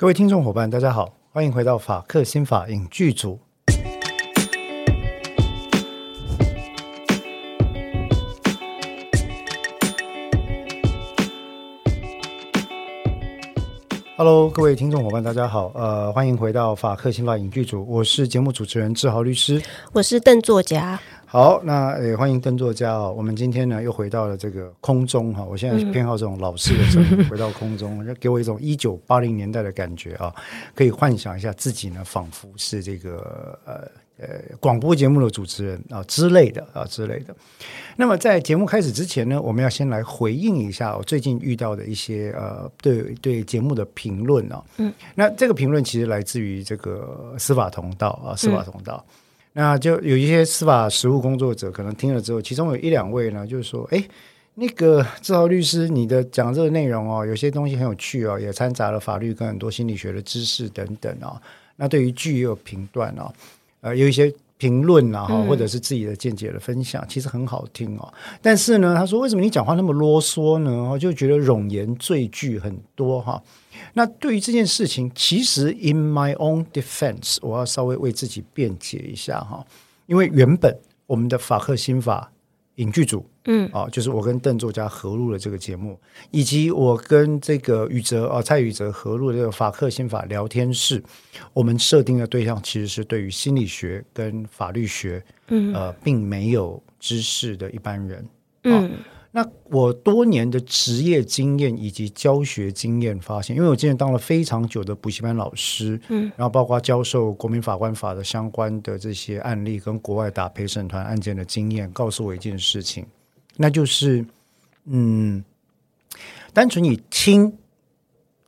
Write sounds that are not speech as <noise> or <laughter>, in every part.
各位听众伙伴，大家好，欢迎回到法客新法影剧组。Hello，各位听众伙伴，大家好，呃，欢迎回到法客新法影剧组，我是节目主持人志豪律师，我是邓作家。好，那也欢迎邓作家哦。我们今天呢又回到了这个空中哈。我现在偏好这种老式的声音，回到空中，就 <laughs> 给我一种一九八零年代的感觉啊。可以幻想一下自己呢，仿佛是这个呃呃广播节目的主持人啊之类的啊之类的。那么在节目开始之前呢，我们要先来回应一下我最近遇到的一些呃对对节目的评论啊。嗯，那这个评论其实来自于这个司法同道啊，司法同道。嗯那就有一些司法实务工作者可能听了之后，其中有一两位呢，就是说，哎，那个志豪律师，你的讲这个内容哦，有些东西很有趣哦，也掺杂了法律跟很多心理学的知识等等哦。那对于剧也有评断哦，呃，有一些评论啊，或者是自己的见解的分享，其实很好听哦。但是呢，他说，为什么你讲话那么啰嗦呢？就觉得冗言赘句很多哈。那对于这件事情，其实 in my own defense，我要稍微为自己辩解一下哈，因为原本我们的法克心法影剧组，嗯，啊，就是我跟邓作家合录了这个节目，以及我跟这个宇哲啊蔡宇哲合录的这个法克心法聊天室，我们设定的对象其实是对于心理学跟法律学，嗯，呃，并没有知识的一般人，嗯。那我多年的职业经验以及教学经验发现，因为我之前当了非常久的补习班老师，嗯，然后包括教授国民法官法的相关的这些案例，跟国外打陪审团案件的经验，告诉我一件事情，那就是，嗯，单纯以听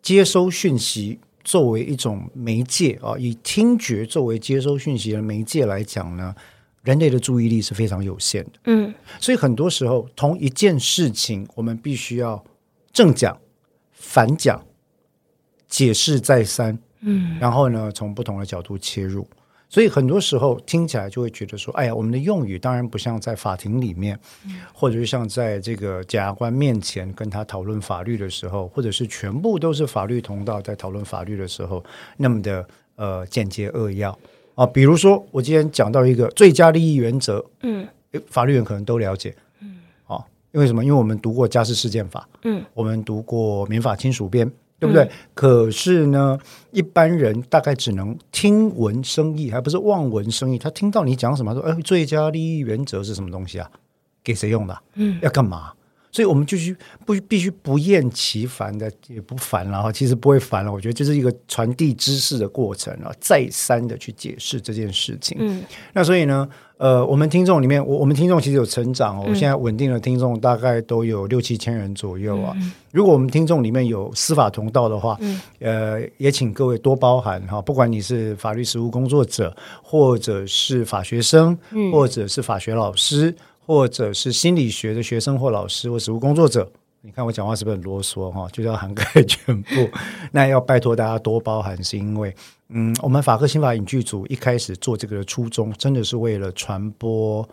接收讯息作为一种媒介啊，以听觉作为接收讯息的媒介来讲呢。人类的注意力是非常有限的，嗯，所以很多时候同一件事情，我们必须要正讲、反讲、解释再三，嗯，然后呢，从不同的角度切入，所以很多时候听起来就会觉得说，哎呀，我们的用语当然不像在法庭里面，嗯，或者是像在这个检察官面前跟他讨论法律的时候，或者是全部都是法律同道在讨论法律的时候，那么的呃简洁扼要。啊，比如说我今天讲到一个最佳利益原则，嗯，法律人可能都了解，嗯，啊，因为什么？因为我们读过家事事件法，嗯，我们读过民法亲属编，对不对？嗯，可是呢，一般人大概只能听闻生意，还不是望闻生意。他听到你讲什么，说，哎，最佳利益原则是什么东西啊？给谁用的？嗯，要干嘛？所以我们就需不必须不厌其烦的，也不烦了哈。其实不会烦了，我觉得这是一个传递知识的过程啊，再三的去解释这件事情。嗯，那所以呢，呃，我们听众里面，我我们听众其实有成长哦。我现在稳定的听众大概都有六七千人左右啊。嗯，如果我们听众里面有司法同道的话，嗯，呃，也请各位多包涵哈。不管你是法律实务工作者，或者是法学生，嗯，或者是法学老师。或者是心理学的学生或老师或实务工作者，你看我讲话是不是很啰嗦哈？就是要涵盖全部，<laughs> 那要拜托大家多包涵，是因为嗯，我们法科新法影剧组一开始做这个的初衷，真的是为了传播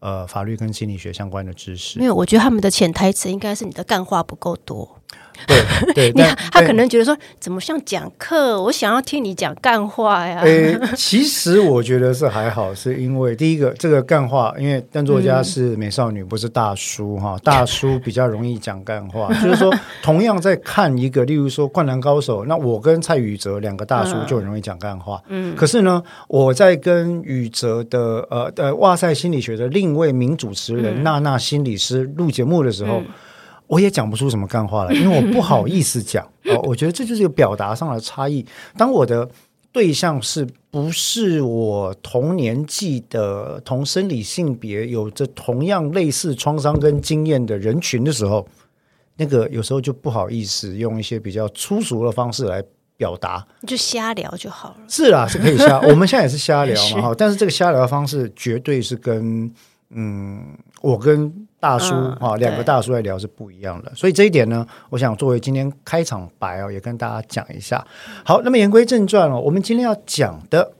呃法律跟心理学相关的知识。没有，我觉得他们的潜台词应该是你的干话不够多。<laughs> 对对，他可能觉得说，怎么像讲课？我想要听你讲干话呀。诶，<laughs> 其实我觉得是还好，是因为第一个这个干话，因为邓作家是美少女，不是大叔哈，<laughs> 大叔比较容易讲干话。就是说，同样在看一个，例如说《灌篮高手》，那我跟蔡宇哲两个大叔就很容易讲干话。嗯，可是呢，我在跟宇哲的呃呃哇塞心理学的另一位名主持人娜娜心理师录节目的时候。我也讲不出什么干话来，<laughs> 因为我不好意思讲。哦，我觉得这就是一个表达上的差异。当我的对象是不是我同年纪的、同生理性别、有着同样类似创伤跟经验的人群的时候，那个有时候就不好意思用一些比较粗俗的方式来表达，就瞎聊就好了。是啦，是可以瞎。<laughs> 我们现在也是瞎聊嘛，哈。但是这个瞎聊的方式绝对是跟嗯，我跟。大叔啊，两个大叔来聊是不一样的，所以这一点呢，我想作为今天开场白哦，也跟大家讲一下。好，那么言归正传哦，我们今天要讲的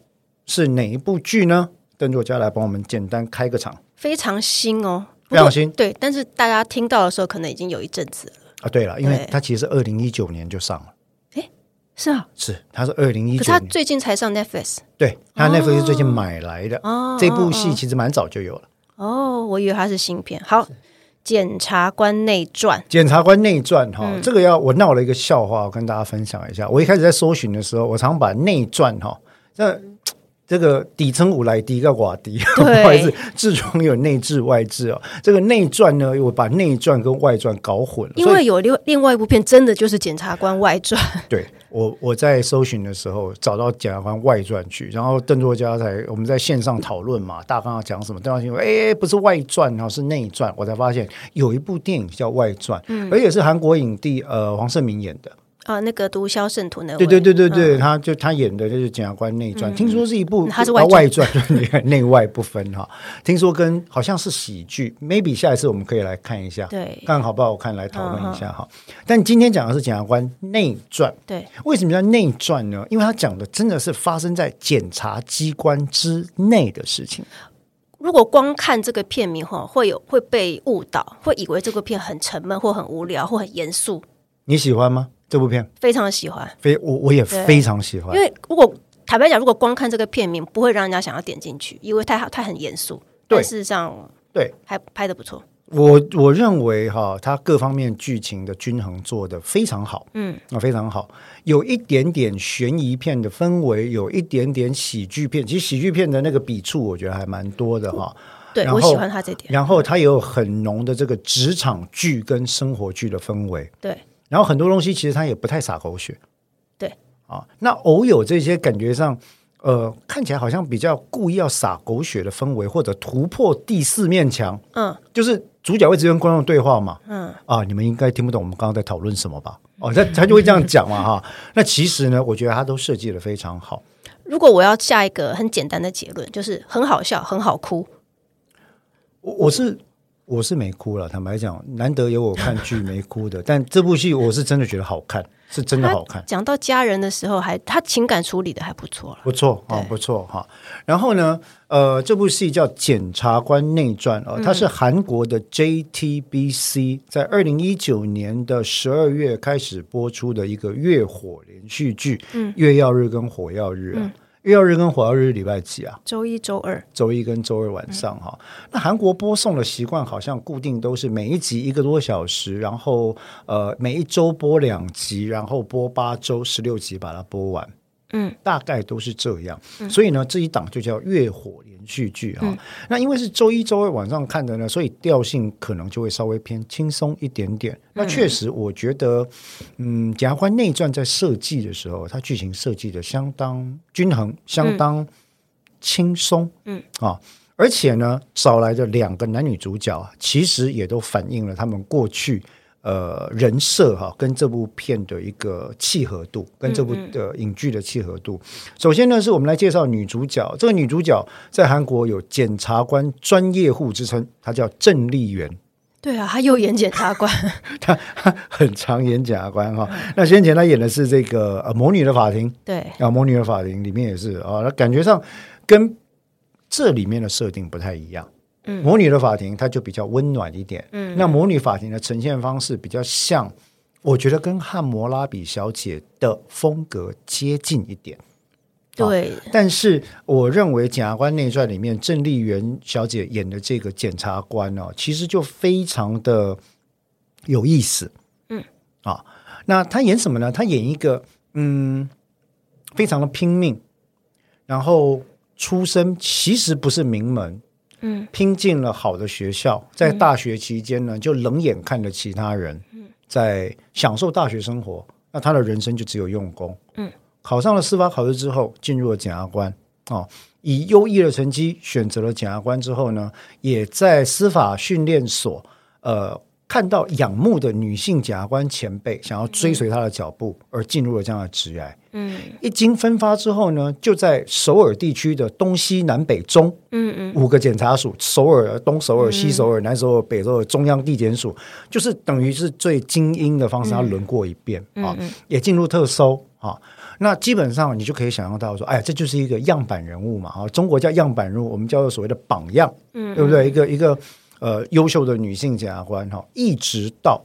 是哪一部剧呢？邓作家来帮我们简单开个场。非常新哦，非常新。对，但是大家听到的时候，可能已经有一阵子了啊。对了，因为它其实是二零一九年就上了。是啊，是他是二零一九，他最近才上 Netflix，对，他 Netflix 是最近买来的。哦，这部戏其实蛮早就有了。哦，我以为他是新片。好，《检察官内传》。检察官内传哈，嗯、这个要我闹了一个笑话，我跟大家分享一下。我一开始在搜寻的时候，我常把内传哈，这。这个底层五来低个瓦低，<laughs> 不好意思，痔疮有内痔外痔哦。这个内传呢，我把内传跟外传搞混了。因为有另另外一部片，真的就是《检察官外传》。<laughs> 对，我我在搜寻的时候找到《检察官外传》去，然后邓作家才我们在线上讨论嘛，大纲要讲什么？邓作家说：“哎，不是外传，然后是内传。”我才发现有一部电影叫《外传》，嗯，而且是韩国影帝呃黄胜明演的。啊，那个毒枭圣徒那位，对对对对对，嗯、他就他演的就是检察官内传，嗯、听说是一部他是外传，内外不分哈。听说跟好像是喜剧，maybe 下一次我们可以来看一下，对，看好不好看来讨论一下哈。嗯、但今天讲的是检察官内传，对，为什么叫内传呢？因为他讲的真的是发生在检察机关之内的事情。如果光看这个片名哈，会有会被误导，会以为这个片很沉闷或很无聊或很严肃。你喜欢吗？这部片非常喜欢，非我我也非常喜欢。因为如果坦白讲，如果光看这个片名，不会让人家想要点进去，因为太好，它很严肃。对，但事实上，对，还拍的不错。我我认为哈，它各方面剧情的均衡做的非常好，嗯，啊，非常好，有一点点悬疑片的氛围，有一点点喜剧片。其实喜剧片的那个笔触，我觉得还蛮多的哈。对，我喜欢它这点。然后它也有很浓的这个职场剧跟生活剧的氛围。对。然后很多东西其实他也不太洒狗血，对啊，那偶有这些感觉上，呃，看起来好像比较故意要洒狗血的氛围，或者突破第四面墙，嗯，就是主角会直接跟观众对话嘛，嗯啊，你们应该听不懂我们刚刚在讨论什么吧？哦，他他就会这样讲嘛，哈。<laughs> 那其实呢，我觉得他都设计的非常好。如果我要下一个很简单的结论，就是很好笑，很好哭。我我是。我是没哭了，坦白讲，难得有我看剧没哭的。<laughs> 但这部戏我是真的觉得好看，是真的好看。讲到家人的时候还，还他情感处理的还不错了，不错啊，对不错哈。然后呢，呃，这部戏叫《检察官内传》啊，它是韩国的 JTBC 在二零一九年的十二月开始播出的一个月火连续剧，嗯，月曜日跟火曜日啊。嗯月曜日跟火曜日礼拜几啊？周一、周二。周一跟周二晚上哈。嗯、那韩国播送的习惯好像固定都是每一集一个多小时，然后呃每一周播两集，然后播八周十六集把它播完。嗯，大概都是这样，嗯、所以呢，这一档就叫月火连续剧哈。嗯、那因为是周一、周二晚上看的呢，所以调性可能就会稍微偏轻松一点点。嗯、那确实，我觉得，嗯，《检察官内传》在设计的时候，它剧情设计的相当均衡，相当轻松。嗯啊，而且呢，找来的两个男女主角，其实也都反映了他们过去。呃，人设哈，跟这部片的一个契合度，跟这部的影剧的契合度。嗯嗯，首先呢，是我们来介绍女主角。这个女主角在韩国有检察官专业户之称，她叫郑丽媛。对啊，她又演检察官，<laughs> 她很常演检察官哈。那先前她演的是这个呃《魔女的法庭》，对啊，《魔女的法庭》里面也是啊，那感觉上跟这里面的设定不太一样。嗯，魔女的法庭它就比较温暖一点。嗯，那魔女法庭的呈现方式比较像，我觉得跟汉摩拉比小姐的风格接近一点。对，啊，但是我认为《检察官内传》里面郑丽媛小姐演的这个检察官呢，其实就非常的有意思。嗯，啊，那她演什么呢？她演一个嗯，非常的拼命，然后出身其实不是名门。嗯，拼进了好的学校，在大学期间呢，就冷眼看着其他人，在享受大学生活。那他的人生就只有用功。嗯，考上了司法考试之后，进入了检察官。哦，以优异的成绩选择了检察官之后呢，也在司法训练所，呃。看到仰慕的女性检察官前辈，想要追随他的脚步，而进入了这样的职涯。嗯，一经分发之后呢，就在首尔地区的东西南北中，嗯嗯，五个检察署：首尔、东首尔、西首尔、南首尔、北首尔、中央地检署，就是等于是最精英的方式，他轮过一遍啊，也进入特搜啊。那基本上你就可以想象到说，哎，这就是一个样板人物嘛。啊，中国叫样板人物，我们叫做所谓的榜样，嗯，对不对？一个一个。呃，优秀的女性检察官哈，一直到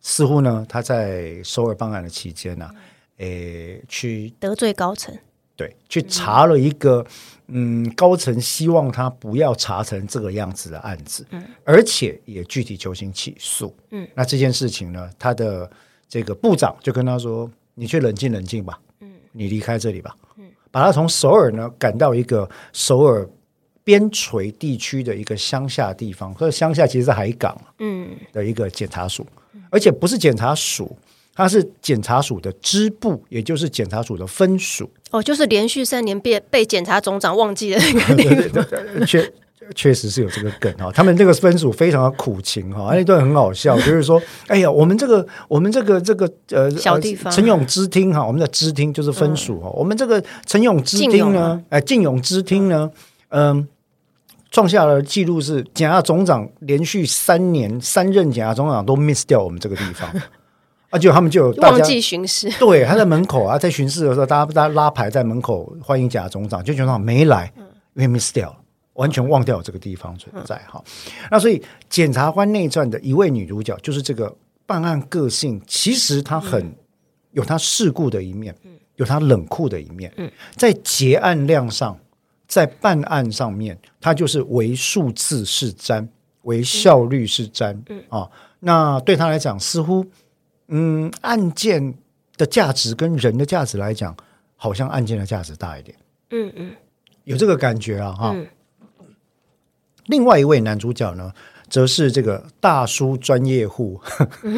似乎呢，她在首尔办案的期间呢、啊，诶去得罪高层，对，去查了一个嗯高层希望他不要查成这个样子的案子，嗯，而且也具体求刑起诉，嗯，那这件事情呢，他的这个部长就跟他说：“你去冷静冷静吧，嗯，你离开这里吧，嗯，把他从首尔呢赶到一个首尔。”边陲地区的一个乡下地方，或者乡下其实是海港，嗯，的一个检察署，嗯、而且不是检察署，它是检察署的支部，也就是检察署的分署。哦，就是连续三年被被检察总长忘记的那个地方，<laughs> 确确实是有这个梗哈。他们这个分署非常的苦情哈，那段很好笑，<laughs> 就是说，哎呀，我们这个我们这个这个呃小地方，陈勇支厅哈，我们的支厅就是分署哈，嗯、我们这个陈勇支厅呢，哎，晋勇支厅呢，嗯。呃创下了记录是检察总长连续三年三任检察总长都 miss 掉我们这个地方，<laughs> 啊，就他们就有忘记巡视，<laughs> 对，他在门口啊，在巡视的时候，大家大家拉牌在门口欢迎检察总长，就觉得没来，因为 miss 掉了，完全忘掉这个地方存在哈。那所以检察官内传的一位女主角，就是这个办案个性，其实她很有她世故的一面，有她冷酷的一面，在结案量上。在办案上面，它就是唯数字是瞻，唯效率是瞻，嗯啊。那对他来讲，似乎嗯，案件的价值跟人的价值来讲，好像案件的价值大一点。嗯嗯，有这个感觉啊哈。嗯、另外一位男主角呢？则是这个大叔专业户，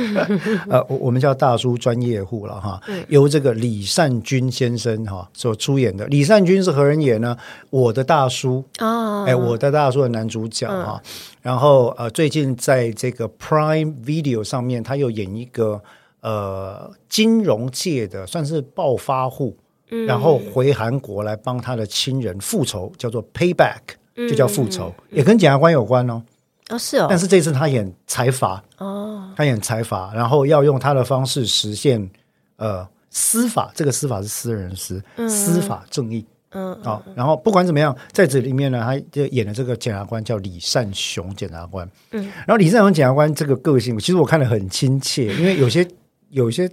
<laughs> 呃，我我们叫大叔专业户了哈。由这个李善均先生哈所出演的。李善均是何人演呢？我的大叔啊，哎，我的大叔的男主角哈。然后呃，最近在这个 Prime Video 上面，他又演一个呃金融界的算是暴发户，然后回韩国来帮他的亲人复仇，叫做 Payback，就叫复仇，也跟检察官有关哦。哦，是哦，但是这次他演财阀哦，他演财阀，然后要用他的方式实现呃司法，这个司法是私人司，嗯、司法正义，嗯，好、然后不管怎么样，在这里面呢，他就演的这个检察官叫李善雄检察官，嗯，然后李善雄检察官这个个性，其实我看得很亲切，因为有些有些。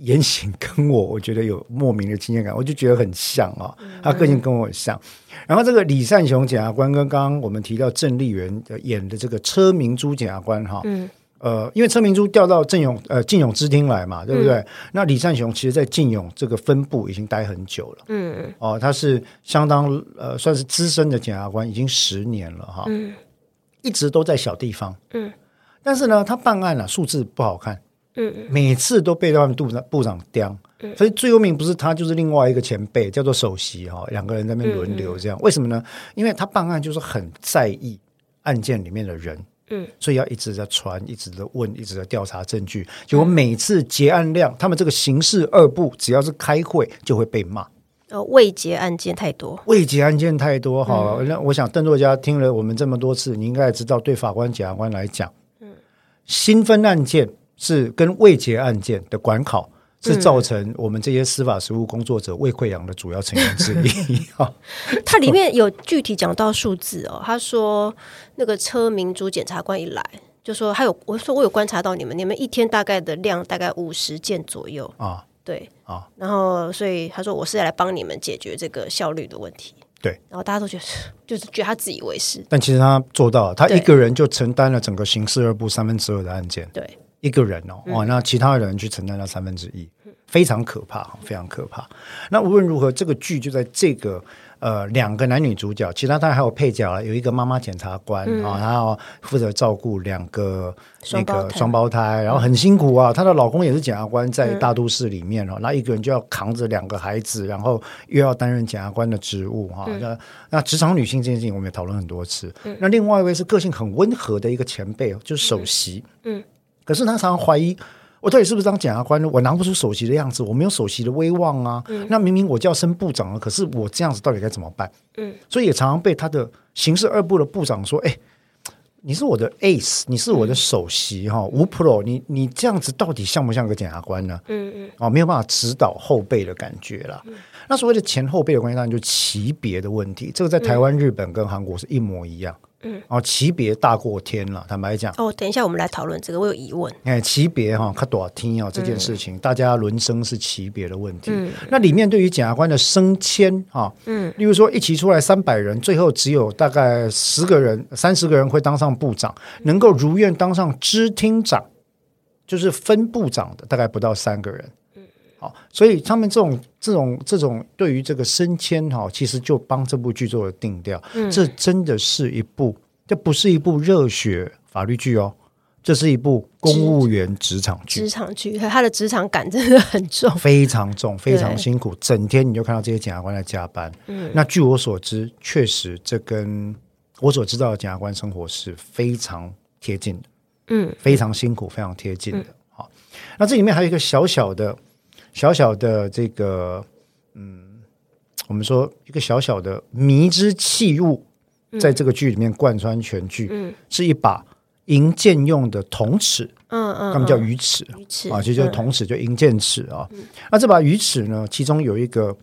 言行跟我，我觉得有莫名的亲切感，<laughs> 我就觉得很像啊、哦，他个性跟我很像。然后这个李善雄检察官跟刚刚我们提到郑丽媛演的这个车明珠检察官哈，嗯，呃，因为车明珠调到郑勇呃靳永支厅来嘛，对不对？嗯、那李善雄其实，在靳勇这个分部已经待很久了，嗯嗯，哦，他是相当呃算是资深的检察官，已经十年了哈，嗯，一直都在小地方，嗯，但是呢，他办案啊数字不好看。嗯，每次都被他们部长部长刁，嗯、所以最有名不是他，就是另外一个前辈叫做首席哈，两个人在那边轮流这样。嗯、为什么呢？因为他办案就是很在意案件里面的人，嗯，所以要一直在传，一直在问，一直在调查证据。结果每次结案量，他们这个刑事二部只要是开会就会被骂，哦，未结案件太多，未结案件太多哈。那、嗯、我想邓作家听了我们这么多次，你应该也知道，对法官、检察官来讲，嗯，新分案件。是跟未结案件的管考，是造成我们这些司法实务工作者胃溃疡的主要成员之一。<laughs> 哈，它里面有具体讲到数字哦。他说，那个车民主检察官一来，就说还有，我说我有观察到你们，你们一天大概的量大概五十件左右啊。对啊，然后所以他说我是来帮你们解决这个效率的问题。对，然后大家都觉得就是觉得他自以为是，但其实他做到了，他一个人就承担了整个刑事二部三分之二的案件。对。一个人哦，哦，那其他的人去承担那三分之一，非常可怕，非常可怕。那无论如何，这个剧就在这个呃两个男女主角，其他当然还有配角了，有一个妈妈检察官啊，然后负责照顾两个那个双胞胎，然后很辛苦啊。她的老公也是检察官，在大都市里面哦，那一个人就要扛着两个孩子，然后又要担任检察官的职务哈。那那职场女性这件事情，我们也讨论很多次。那另外一位是个性很温和的一个前辈，就是首席，嗯。可是他常常怀疑，我到底是不是当检察官？我拿不出首席的样子，我没有首席的威望啊。嗯、那明明我就要升部长了，可是我这样子到底该怎么办？嗯，所以也常常被他的刑事二部的部长说：“哎，你是我的 ace，你是我的首席哈，吴 pro，你你这样子到底像不像个检察官呢？”嗯嗯，啊，没有办法指导后辈的感觉了。嗯、那所谓的前后辈的关系，当然就级别的问题。这个在台湾、日本跟韩国是一模一样。嗯，哦，级别大过天了。坦白讲，哦，等一下我们来讨论这个，我有疑问。哎，级别哈，看多少天哦，这件事情，嗯、大家轮升是级别的问题。嗯，那里面对于检察官的升迁啊，嗯，例如说一期出来三百人，最后只有大概十个人、三十个人会当上部长，能够如愿当上支厅长，就是分部长的，大概不到三个人。好，所以他们这种这种这种对于这个升迁哈，其实就帮这部剧做了定调。嗯，这真的是一部，这不是一部热血法律剧哦，这是一部公务员职场剧。职场剧，他的职场感真的很重，非常重，非常辛苦。整天你就看到这些检察官在加班。嗯，那据我所知，确实这跟我所知道的检察官生活是非常贴近的。嗯，非常辛苦，非常贴近的。好，那这里面还有一个小小的。小小的这个，嗯，我们说一个小小的迷之器物，在这个剧里面贯穿全剧，嗯，是一把银剑用的铜尺，嗯嗯，他们叫鱼尺，鱼尺啊，其实就是铜尺，就银剑尺啊。那这把鱼尺呢，其中有一个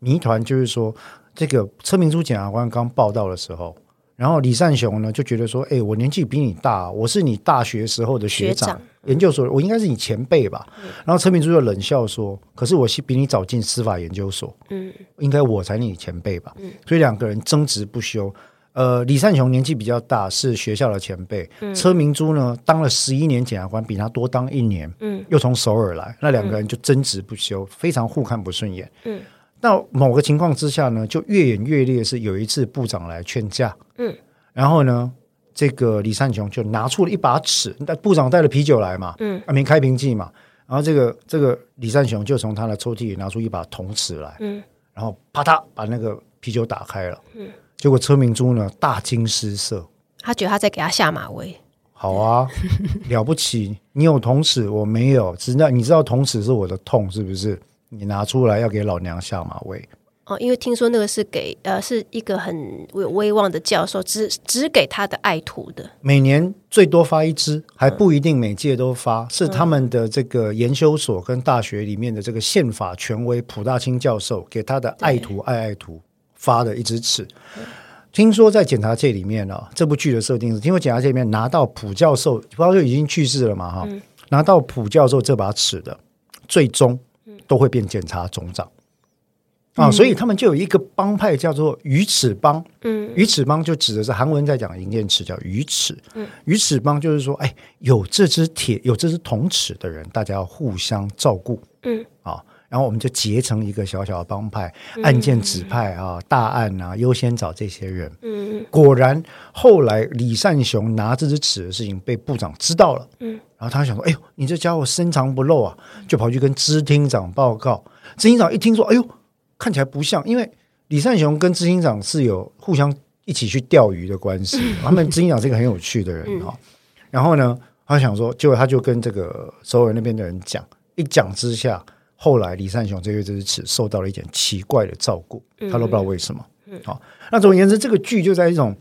谜团，就是说这个车明珠检察官刚报道的时候。然后李善雄呢就觉得说：“哎，我年纪比你大，我是你大学时候的学长，研究所，我应该是你前辈吧？”嗯、然后车明珠就冷笑说：“可是我是比你早进司法研究所，嗯，应该我才你前辈吧？”嗯、所以两个人争执不休。呃，李善雄年纪比较大，是学校的前辈。嗯、车明珠呢，当了十一年检察官，比他多当一年，嗯，又从首尔来，那两个人就争执不休，非常互看不顺眼。嗯。那某个情况之下呢，就越演越烈。是有一次部长来劝架，嗯，然后呢，这个李善雄就拿出了一把尺，那部长带了啤酒来嘛，嗯，啊，没开瓶器嘛，然后这个这个李善雄就从他的抽屉里拿出一把铜尺来，嗯，然后啪嗒把那个啤酒打开了，嗯，结果车明珠呢大惊失色，他觉得他在给他下马威，好啊，<laughs> 了不起，你有铜尺我没有，知道你知道铜尺是我的痛是不是？你拿出来要给老娘下马威哦，因为听说那个是给呃是一个很有威望的教授，只只给他的爱徒的。每年最多发一支，还不一定每届都发，嗯、是他们的这个研究所跟大学里面的这个宪法权威普大清教授给他的爱徒爱爱徒发的一支尺。对听说在检察界里面呢、哦，这部剧的设定是，因为检察界里面拿到普教授，普教授已经去世了嘛哈，嗯、拿到普教授这把尺的最终。都会变检察总长啊，所以他们就有一个帮派叫做鱼齿帮。嗯，鱼齿帮就指的是韩文在讲银剑齿叫鱼齿。嗯，鱼齿帮就是说，哎，有这只铁有这只铜齿的人，大家要互相照顾。嗯，啊，然后我们就结成一个小小的帮派，案件指派啊，大案啊，优先找这些人。嗯，果然后来李善雄拿这支尺的事情被部长知道了。嗯。然后他想说：“哎呦，你这家伙深藏不露啊！”就跑去跟支厅长报告。支厅长一听说：“哎呦，看起来不像，因为李善雄跟支厅长是有互相一起去钓鱼的关系。<laughs> 他们支厅长是一个很有趣的人哈。然后呢，他想说，结果他就跟这个首尔那边的人讲，一讲之下，后来李善雄这个这支尺受到了一点奇怪的照顾，他都不知道为什么。好，那总而言之，这个剧就在一种。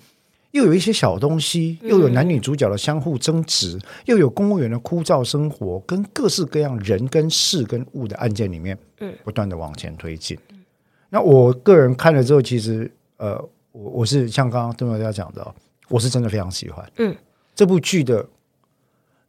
又有一些小东西，又有男女主角的相互争执，嗯、又有公务员的枯燥生活，跟各式各样人跟事跟物的案件里面，嗯，不断的往前推进。嗯、那我个人看了之后，其实，呃，我我是像刚刚邓大家讲的，我是真的非常喜欢，嗯，这部剧的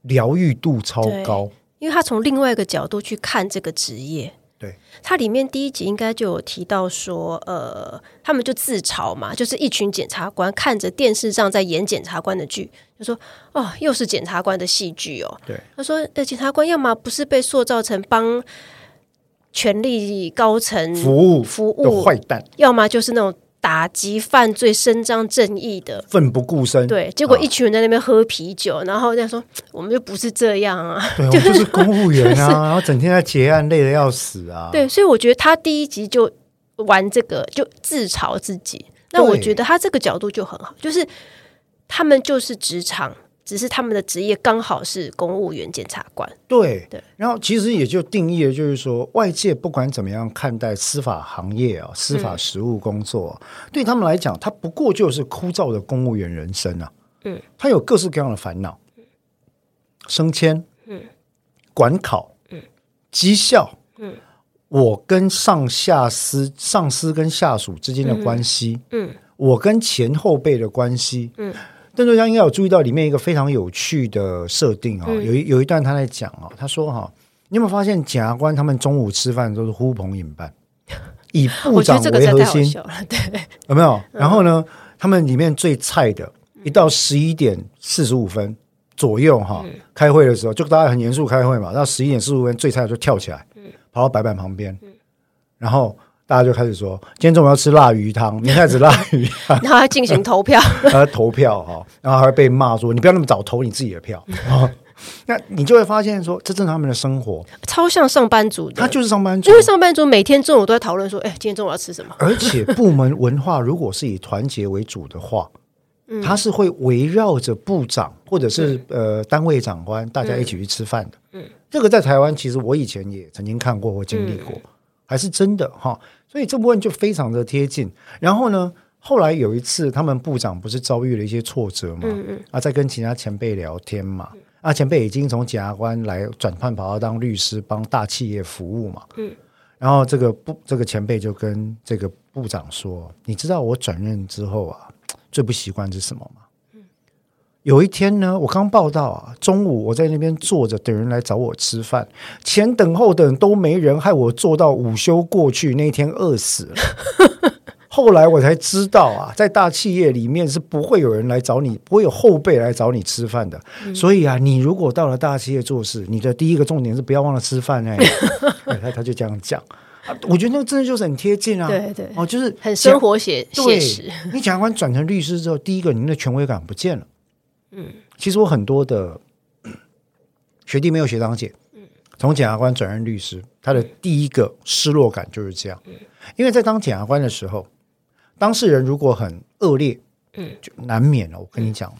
疗愈度超高，因为他从另外一个角度去看这个职业。对，它里面第一集应该就有提到说，呃，他们就自嘲嘛，就是一群检察官看着电视上在演检察官的剧，就说：“哦，又是检察官的戏剧哦。”对，他说：“呃，检察官要么不是被塑造成帮权力高层服务服务的坏蛋，要么就是那种。”打击犯罪、伸张正义的，奋不顾身。对，结果一群人在那边喝啤酒，啊、然后在说：“我们就不是这样啊！” <laughs> 对，就是、我就是公务员啊，<laughs> 然后整天在结案，累得要死啊。对，所以我觉得他第一集就玩这个，就自嘲自己。那我觉得他这个角度就很好，就是他们就是职场。只是他们的职业刚好是公务员检察官，对对。然后其实也就定义了，就是说外界不管怎么样看待司法行业啊、司法实务工作，嗯、对他们来讲，他不过就是枯燥的公务员人生啊。嗯，他有各式各样的烦恼，升迁，嗯，管考，嗯，绩效，嗯，我跟上下司、上司跟下属之间的关系，嗯，我跟前后辈的关系。嗯，邓作家应该有注意到里面一个非常有趣的设定啊、哦嗯，有一有一段他在讲啊、哦，他说哈、哦，你有没有发现检察官他们中午吃饭都是呼朋引伴，<laughs> 以部长为核心，对，有没有？然后呢，他们里面最菜的，一到十一点四十五分左右哈、哦嗯，开会的时候就大家很严肃开会嘛，到十一点四十五分最菜的就跳起来，跑到白板旁边，然后。大家就开始说，今天中午要吃辣鱼汤，明天开始辣鱼汤，<laughs> 然后还进行投票，他 <laughs> 投票哈，然后还会被骂说，你不要那么早投你自己的票，<laughs> 那你就会发现说，这正是他们的生活，超像上班族的，他就是上班族，因为上班族每天中午都在讨论说，哎，今天中午要吃什么？而且部门文化如果是以团结为主的话，他是会围绕着部长或者是呃单位长官大家一起去吃饭的，嗯，这个在台湾其实我以前也曾经看过或经历过。还是真的哈，所以这部分就非常的贴近。然后呢，后来有一次，他们部长不是遭遇了一些挫折嘛，嗯嗯，啊，在跟其他前辈聊天嘛，啊，前辈已经从检察官来转换跑道当律师，帮大企业服务嘛，嗯，然后这个部这个前辈就跟这个部长说：“你知道我转任之后啊，最不习惯是什么吗？”有一天呢，我刚报道啊，中午我在那边坐着等人来找我吃饭，前等后等都没人，害我坐到午休过去，那天饿死了。<laughs> 后来我才知道啊，在大企业里面是不会有人来找你，不会有后辈来找你吃饭的。嗯、所以啊，你如果到了大企业做事，你的第一个重点是不要忘了吃饭哎。<laughs> 哎他他就这样讲，我觉得那个真的就是很贴近啊。对对，哦，就是很生活写写实。<laughs> 你检察官转成律师之后，第一个您的权威感不见了。嗯，其实我很多的 <clears throat> 学弟没有学长姐，从检察官转任律师，他的第一个失落感就是这样。因为在当检察官的时候，当事人如果很恶劣，嗯，就难免了。我跟你讲，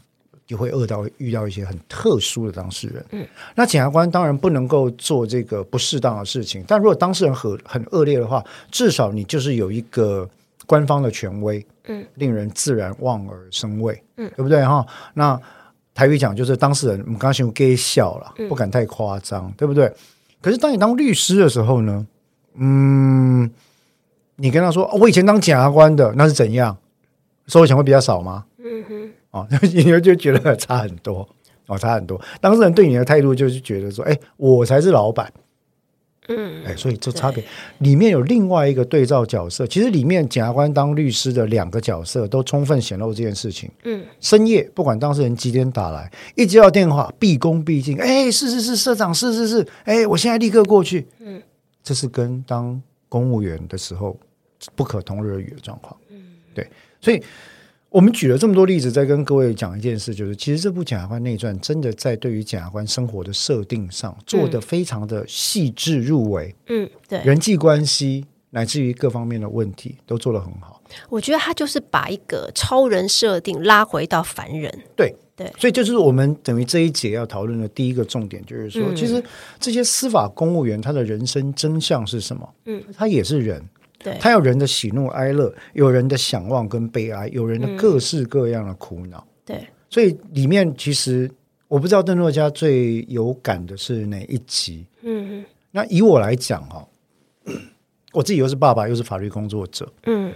就会恶到遇到一些很特殊的当事人。嗯，那检察官当然不能够做这个不适当的事情，但如果当事人很很恶劣的话，至少你就是有一个官方的权威，嗯，令人自然望而生畏，嗯，对不对哈？那台语讲就是当事人，我们刚才用给笑了，不敢太夸张，嗯，对不对？可是当你当律师的时候呢，嗯，你跟他说，哦，我以前当检察官的，那是怎样？收的钱会比较少吗？嗯哼，哦，<laughs> 你就觉得差很多，哦，差很多。当事人对你的态度就是觉得说，哎，我才是老板。嗯，哎，所以这差别里面有另外一个对照角色，其实里面检察官当律师的两个角色都充分显露这件事情。嗯，深夜不管当事人几点打来，一接到电话，毕恭毕敬，哎，是是是，社长，是是是，哎，我现在立刻过去。嗯，这是跟当公务员的时候不可同日而语的状况。嗯，对，所以。我们举了这么多例子，在跟各位讲一件事，就是其实这部《检察官内传》真的在对于检察官生活的设定上做得非常的细致入微。嗯，对，人际关系乃至于各方面的问题都做得很好。我觉得他就是把一个超人设定拉回到凡人。对对，所以这就是我们等于这一节要讨论的第一个重点，就是说，嗯、其实这些司法公务员他的人生真相是什么？嗯，他也是人。他有人的喜怒哀乐，有人的想望跟悲哀，有人的各式各样的苦恼。嗯、对，所以里面其实我不知道邓作家最有感的是哪一集。嗯，那以我来讲哈，<clears throat> 我自己又是爸爸又是法律工作者。嗯，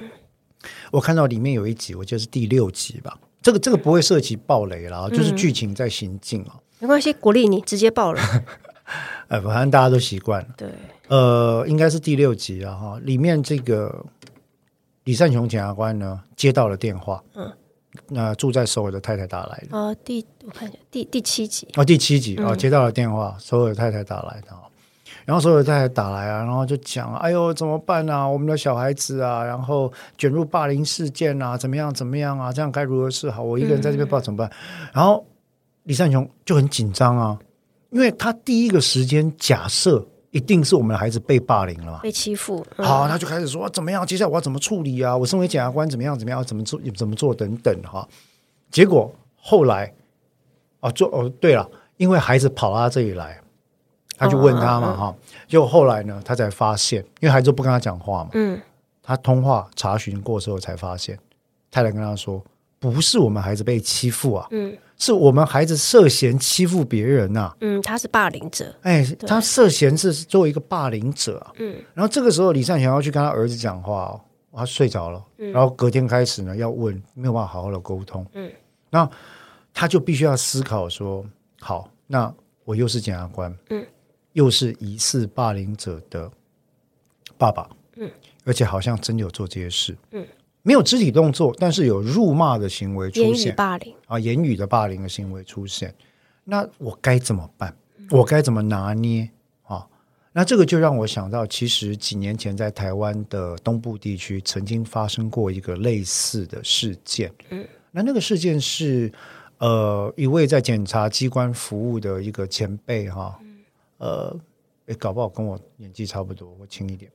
我看到里面有一集，我记得是第六集吧。这个这个不会涉及暴雷了，就是剧情在行进啊、嗯。没关系，鼓励你直接爆了。<laughs> 哎，反正大家都习惯了。对。呃，应该是第六集了哈。里面这个李善雄检察官呢，接到了电话，嗯，那、呃、住在首尔的太太打来的。哦，第我看一下，第第七集。哦，第七集啊、嗯，接到了电话，首尔太太打来的。然后首尔太太打来啊，然后就讲，哎呦，怎么办啊？我们的小孩子啊，然后卷入霸凌事件啊，怎么样怎么样啊？这样该如何是好？我一个人在这边不知道怎么办。嗯、然后李善雄就很紧张啊，因为他第一个时间假设。一定是我们的孩子被霸凌了，被欺负。嗯、好，他就开始说怎么样？接下来我要怎么处理啊？我身为检察官怎么样？怎么样？怎么做？怎么做？等等哈。结果后来啊，做哦，对了，因为孩子跑到他这里来，他就问他嘛哈、哦。结果后来呢，他才发现，因为孩子不跟他讲话嘛。嗯。他通话查询过之后才发现，太太跟他说，不是我们孩子被欺负啊。嗯。是我们孩子涉嫌欺负别人呐、啊，嗯，他是霸凌者，哎，他涉嫌是作为一个霸凌者，嗯，然后这个时候李善祥要去跟他儿子讲话，他睡着了，嗯、然后隔天开始呢要问，没有办法好好的沟通，嗯，那他就必须要思考说，好，那我又是检察官，嗯，又是疑似霸凌者的爸爸，嗯，而且好像真的有做这些事，嗯，没有肢体动作，但是有辱骂的行为出现，霸凌啊，言语的霸凌的行为出现，那我该怎么办？我该怎么拿捏啊？那这个就让我想到，其实几年前在台湾的东部地区曾经发生过一个类似的事件。嗯，那那个事件是，呃，一位在检察机关服务的一个前辈哈，呃，诶，搞不好跟我年纪差不多，我轻一点。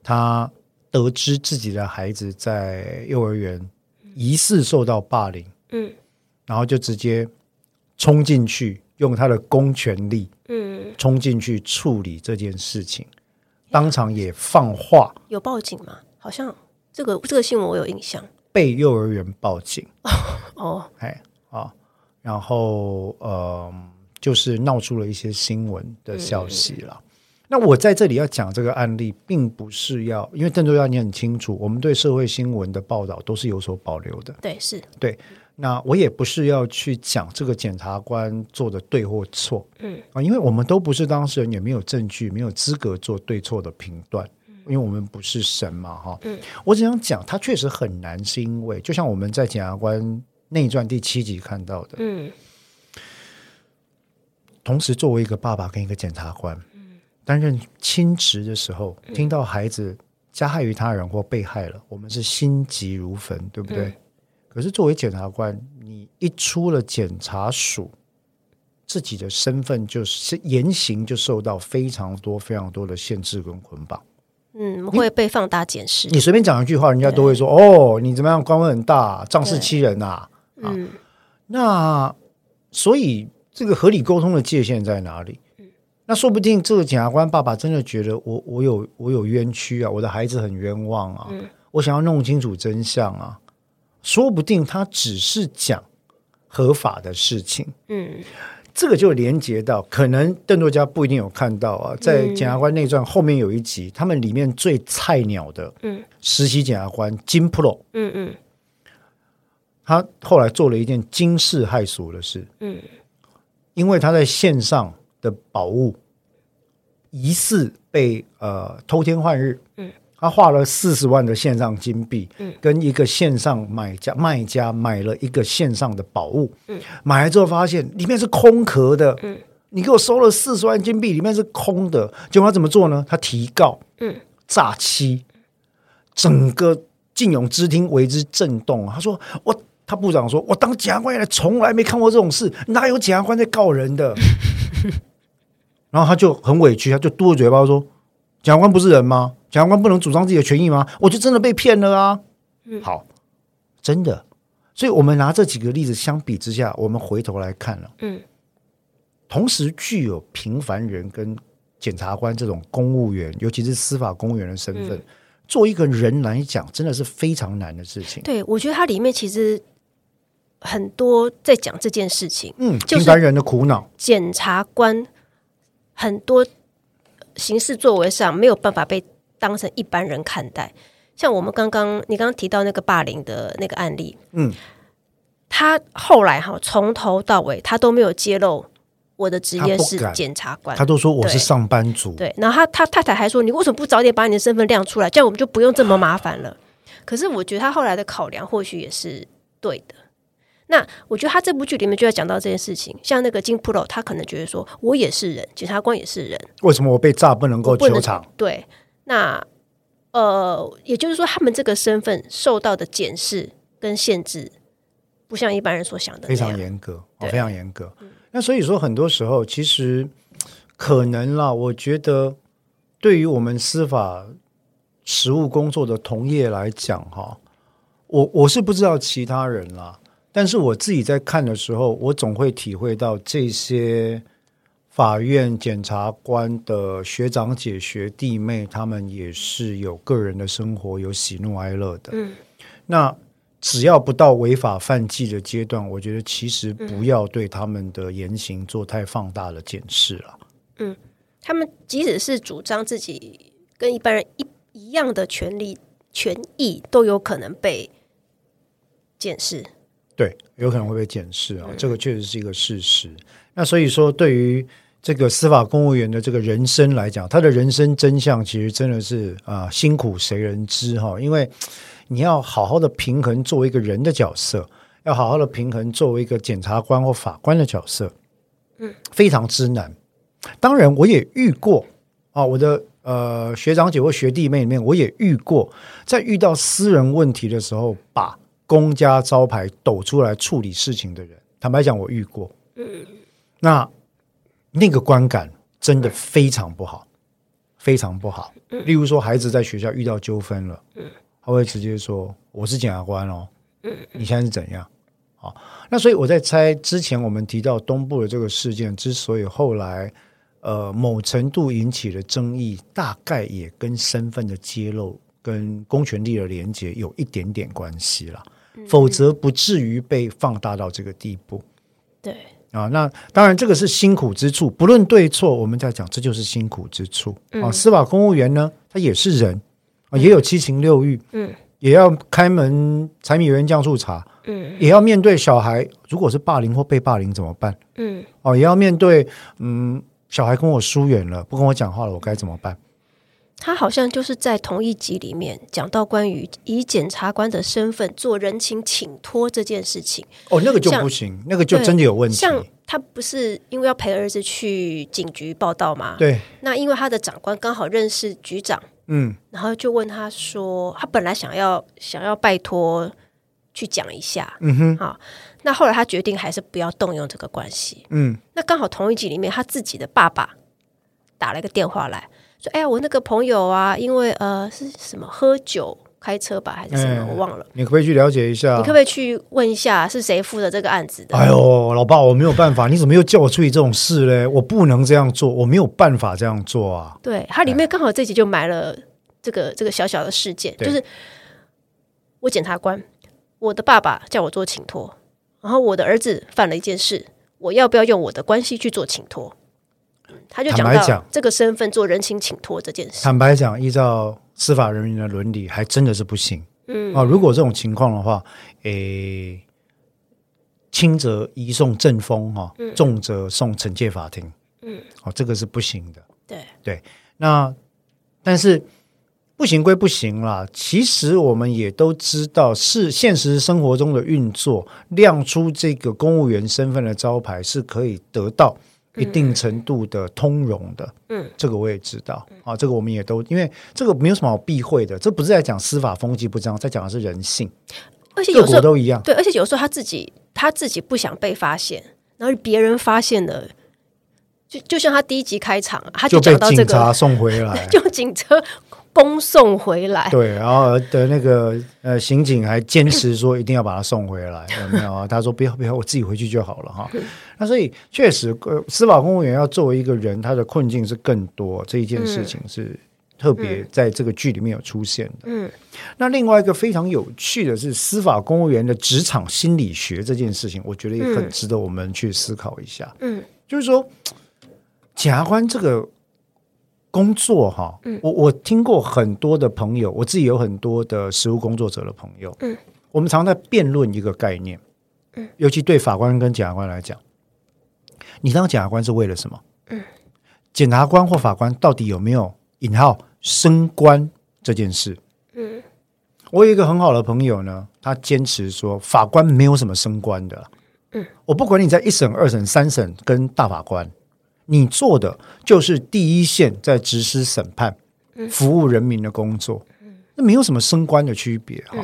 他得知自己的孩子在幼儿园疑似受到霸凌，嗯，然后就直接冲进去。用他的公权力，嗯，冲进去处理这件事情，当场也放话。有报警吗？好像这个这个新闻我有印象。被幼儿园报警哦，哎啊，然后呃，就是闹出了一些新闻的消息了。嗯、那我在这里要讲这个案例，并不是要，因为邓州要你很清楚，我们对社会新闻的报道都是有所保留的。对，是对。那我也不是要去讲这个检察官做的对或错，嗯啊，因为我们都不是当事人，也没有证据，没有资格做对错的评断，因为我们不是神嘛，哈，嗯，我只想讲，他确实很难，是因为就像我们在检察官内传第七集看到的，嗯，同时作为一个爸爸跟一个检察官，嗯，担任亲职的时候，听到孩子加害于他人或被害了，我们是心急如焚，对不对？可是作为检察官，你一出了检察署，自己的身份就是言行就受到非常多、非常多的限制跟捆绑。嗯，会被放大检视。你随便讲一句话，人家都会说：“哦，你怎么样？官位很大，仗势欺人呐、啊！”嗯，那所以这个合理沟通的界限在哪里？嗯，那说不定这个检察官爸爸真的觉得我我有我有冤屈啊，我的孩子很冤枉啊，嗯，我想要弄清楚真相啊。说不定他只是讲合法的事情，嗯，这个就连接到可能邓作家不一定有看到啊，在检察官内传后面有一集，他们里面最菜鸟的，嗯，实习检察官金 Pro，嗯嗯，他后来做了一件惊世骇俗的事，嗯，因为他在线上的宝物疑似被呃偷天换日，嗯。他花了四十万的线上金币，嗯，跟一个线上买家卖家买了一个线上的宝物，嗯，买来之后发现里面是空壳的，嗯，你给我收了四十万金币，里面是空的，结果他怎么做呢？他提告，嗯，诈欺，整个晋永之厅为之震动。他说：“我，他部长说，我当检察官以来从来没看过这种事，哪有检察官在告人的？” <laughs> 然后他就很委屈，他就嘟着嘴巴说：“检察官不是人吗？”检察官不能主张自己的权益吗？我就真的被骗了啊！嗯、好，真的，所以我们拿这几个例子相比之下，我们回头来看了，嗯，同时具有平凡人跟检察官这种公务员，尤其是司法公务员的身份，做、嗯、一个人来讲，真的是非常难的事情。对，我觉得它里面其实很多在讲这件事情，嗯，平凡人的苦恼，检察官很多行事作为上没有办法被。当成一般人看待，像我们刚刚你刚刚提到那个霸凌的那个案例，嗯，他后来哈从头到尾他都没有揭露我的职业是检察官，他都说我是上班族，对，对，然后他他太太还说，你为什么不早点把你的身份亮出来，这样我们就不用这么麻烦了。可是我觉得他后来的考量或许也是对的。那我觉得他这部剧里面就要讲到这件事情，像那个金 Pro，他可能觉得说我也是人，检察官也是人，为什么我被炸不能够求偿？对。那呃，也就是说，他们这个身份受到的检视跟限制，不像一般人所想的非常严格，哦，非常严格。嗯，那所以说，很多时候其实可能啦，我觉得对于我们司法实务工作的同业来讲，哈，我我是不知道其他人啦，但是我自己在看的时候，我总会体会到这些。法院检察官的学长姐、学弟妹，他们也是有个人的生活，有喜怒哀乐的。嗯，那只要不到违法犯纪的阶段，我觉得其实不要对他们的言行做太放大的检视了。嗯。嗯，他们即使是主张自己跟一般人一一样的权利，权益都有可能被检视。对，有可能会被检视啊，这个确实是一个事实。嗯、那所以说，对于这个司法公务员的这个人生来讲，他的人生真相其实真的是啊，辛苦谁人知哈？因为你要好好的平衡作为一个人的角色，要好好的平衡作为一个检察官或法官的角色，嗯，非常之难。当然，我也遇过啊，我的呃学长姐或学弟妹里面，我也遇过，在遇到私人问题的时候，把公家招牌抖出来处理事情的人。坦白讲，我遇过，嗯，那那个观感真的非常不好，非常不好。例如说，孩子在学校遇到纠纷了，嗯，他会直接说：“我是检察官哦，嗯，你现在是怎样？”好，那所以我在猜，之前我们提到东部的这个事件，之所以后来。呃，某程度引起了争议，大概也跟身份的揭露、跟公权力的连结有一点点关系了，嗯、否则不至于被放大到这个地步。对啊，那当然这个是辛苦之处，不论对错，我们在讲这就是辛苦之处、嗯、啊。司法公务员呢，他也是人啊，也有七情六欲，嗯，也要开门柴米油盐酱醋茶，嗯，也要面对小孩，如果是霸凌或被霸凌怎么办？嗯，哦、啊，也要面对嗯。小孩跟我疏远了，不跟我讲话了，我该怎么办？他好像就是在同一集里面讲到关于以检察官的身份做人情请托这件事情。哦，那个就不行，那个就真的有问题。像他不是因为要陪儿子去警局报道吗？对。那因为他的长官刚好认识局长，嗯，然后就问他说，他本来想要想要拜托去讲一下，嗯哼，好。那后来他决定还是不要动用这个关系。嗯，那刚好同一集里面，他自己的爸爸打了一个电话来说：“哎呀，我那个朋友啊，因为呃是什么喝酒开车吧，还是什么，哎、我忘了。你可不可以去了解一下？你可不可以去问一下是谁负责这个案子的？”哎呦，老爸，我没有办法，你怎么又叫我处理这种事嘞？我不能这样做，我没有办法这样做啊。对，它里面刚好这集就埋了这个这个小小的事件，就是我检察官，我的爸爸叫我做请托。然后我的儿子犯了一件事，我要不要用我的关系去做请托？他就讲到这个身份做人情请托这件事。坦白讲，依照司法人员的伦理，还真的是不行。嗯啊，如果这种情况的话，诶，轻则移送正风哈，重则送惩戒法庭。嗯，哦，这个是不行的。对对，那但是。不行归不行啦，其实我们也都知道，是现实生活中的运作，亮出这个公务员身份的招牌是可以得到一定程度的通融的。嗯，这个我也知道啊，这个我们也都因为这个没有什么好避讳的，这不是在讲司法风气不彰，在讲的是人性，而且有时候都一样。对，而且有时候他自己他自己不想被发现，然后别人发现了，就就像他第一集开场，他就讲到这个，就被警察送回来，<laughs> 就警车。恭送回来，对，然后的那个呃刑警还坚持说一定要把他送回来，<laughs> 有没有啊？他说不要不要，我自己回去就好了哈。那所以确实，呃，司法公务员要作为一个人，他的困境是更多。这一件事情是特别在这个剧里面有出现的。嗯，那另外一个非常有趣的是，司法公务员的职场心理学这件事情，我觉得也很值得我们去思考一下。嗯，就是说，检察官这个。工作哈，我我听过很多的朋友，我自己有很多的实务工作者的朋友，嗯，我们常在辩论一个概念，嗯，尤其对法官跟检察官来讲，你当检察官是为了什么？嗯，检察官或法官到底有没有引号升官这件事？嗯，我有一个很好的朋友呢，他坚持说法官没有什么升官的，嗯，我不管你在一审、二审、三审跟大法官。你做的就是第一线在实施审判、服务人民的工作，那没有什么升官的区别哈。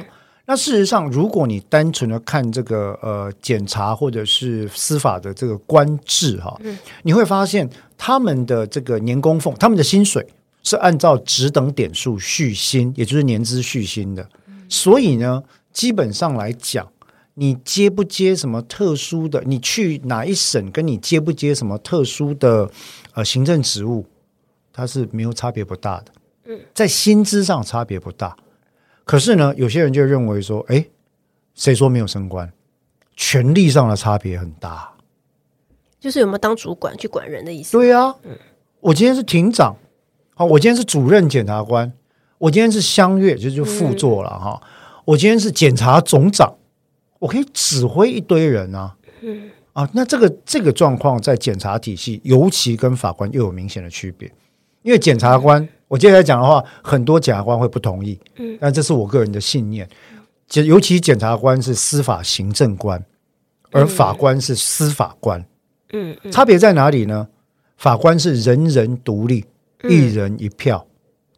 那事实上，如果你单纯的看这个呃检察或者是司法的这个官制哈，你会发现他们的这个年功俸，他们的薪水是按照职等点数续薪，也就是年资续薪的。所以呢，基本上来讲。你接不接什么特殊的？你去哪一省，跟你接不接什么特殊的呃行政职务，它是没有差别不大的。嗯，在薪资上差别不大，可是呢，有些人就认为说，哎，谁说没有升官？权力上的差别很大，就是有没有当主管去管人的意思？对啊，嗯，我今天是庭长，好，我今天是主任检察官，我今天是乡阅，就是副座了哈。我今天是检察总长，我可以指挥一堆人啊。嗯啊，那这个这个状况在检察体系，尤其跟法官又有明显的区别。因为检察官，我接下来讲的话，很多检察官会不同意。嗯，但这是我个人的信念。尤其检察官是司法行政官，而法官是司法官。嗯，差别在哪里呢？法官是人人独立，一人一票。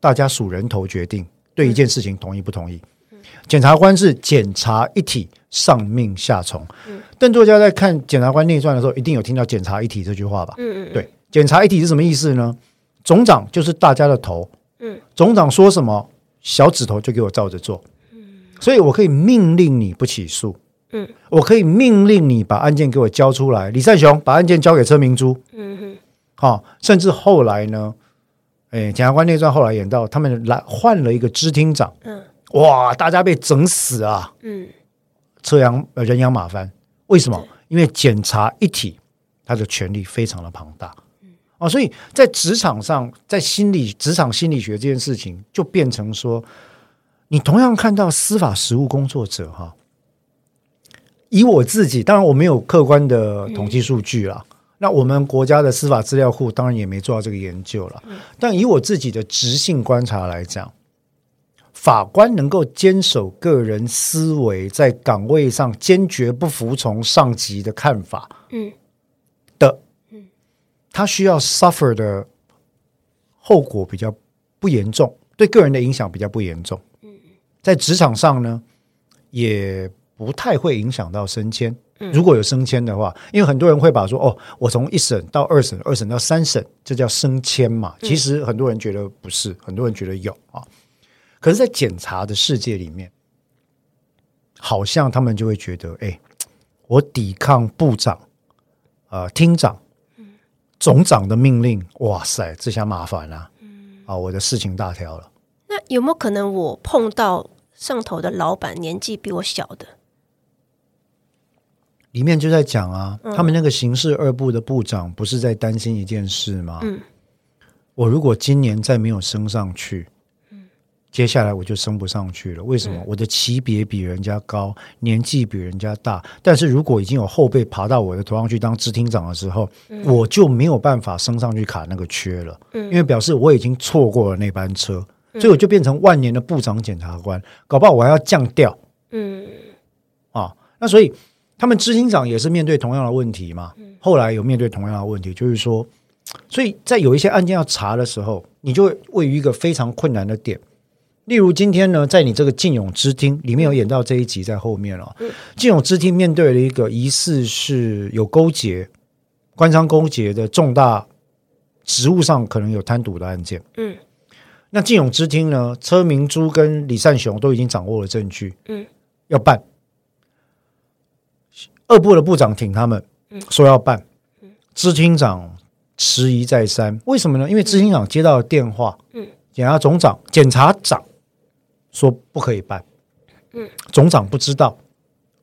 大家数人头决定对一件事情同意不同意。检察官是检察一体，上命下从。邓作家在看《检察官列传》的时候，一定有听到“检察一体”这句话吧？嗯嗯。对，“检察一体”是什么意思呢？总长就是大家的头。嗯。总长说什么，小指头就给我照着做。嗯。所以我可以命令你不起诉。嗯。我可以命令你把案件给我交出来。李善雄把案件交给车明珠。嗯哼。好，甚至后来呢？哎，检察官列传后来演到他们来换了一个支厅长，嗯，哇，大家被整死啊，嗯，车扬人仰马翻，为什么？嗯、因为检查一体，他的权力非常的庞大，嗯，哦，所以在职场上，在心理职场心理学这件事情，就变成说，你同样看到司法实务工作者哈，以我自己，当然我没有客观的统计数据啦。嗯。那我们国家的司法资料库当然也没做到这个研究了，但以我自己的直性观察来讲，法官能够坚守个人思维，在岗位上坚决不服从上级的看法，嗯，的，他需要 suffer 的后果比较不严重，对个人的影响比较不严重，在职场上呢，也不太会影响到升迁。如果有升迁的话，因为很多人会把说哦，我从一审到二审，二审到三审，这叫升迁嘛？其实很多人觉得不是，很多人觉得有啊。可是，在检查的世界里面，好像他们就会觉得，哎，我抵抗部长、呃厅长、总长的命令，哇塞，这下麻烦了，啊，我的事情大条了。那有没有可能我碰到上头的老板年纪比我小的？里面就在讲啊，他们那个刑事二部的部长不是在担心一件事吗？嗯，我如果今年再没有升上去，嗯，接下来我就升不上去了。为什么？嗯，我的级别比人家高，年纪比人家大，但是如果已经有后辈爬到我的头上去当支厅长的时候，嗯，我就没有办法升上去卡那个缺了。嗯，因为表示我已经错过了那班车，所以我就变成万年的部长检察官，搞不好我还要降调。嗯，啊，那所以。他们支厅长也是面对同样的问题嘛？后来有面对同样的问题，就是说，所以在有一些案件要查的时候，你就会位于一个非常困难的点。例如今天呢，在你这个靖勇之厅里面有演到这一集在后面了。靖勇之厅面对了一个疑似是有勾结、官商勾结的重大职务上可能有贪渎的案件。嗯，那靖勇之厅呢，车明珠跟李善雄都已经掌握了证据。嗯，要办。二部的部长挺他们，说要办。嗯支厅长迟疑再三，为什么呢？因为支厅长接到了电话，嗯检察总长、检察长说不可以办，嗯。总长不知道，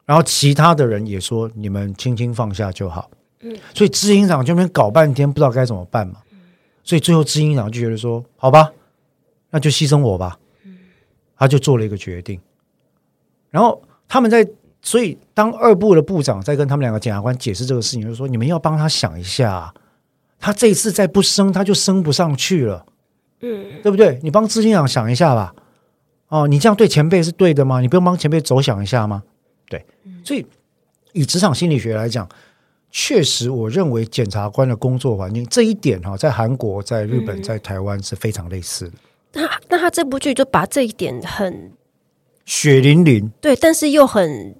然后其他的人也说你们轻轻放下就好，嗯。所以支厅长就那边搞半天，不知道该怎么办嘛，所以最后支厅长就觉得说，好吧，那就牺牲我吧，他就做了一个决定，然后他们在。所以，当二部的部长在跟他们两个检察官解释这个事情，就是说：“你们要帮他想一下，他这一次再不升，他就升不上去了，嗯，对不对？你帮支厅长想一下吧。哦，你这样对前辈是对的吗？你不用帮前辈着想一下吗？对。所以，以职场心理学来讲，确实，我认为检察官的工作环境这一点哈，在韩国、在日本、在台湾是非常类似的。那那他这部剧就把这一点很血淋淋，对，但是又很。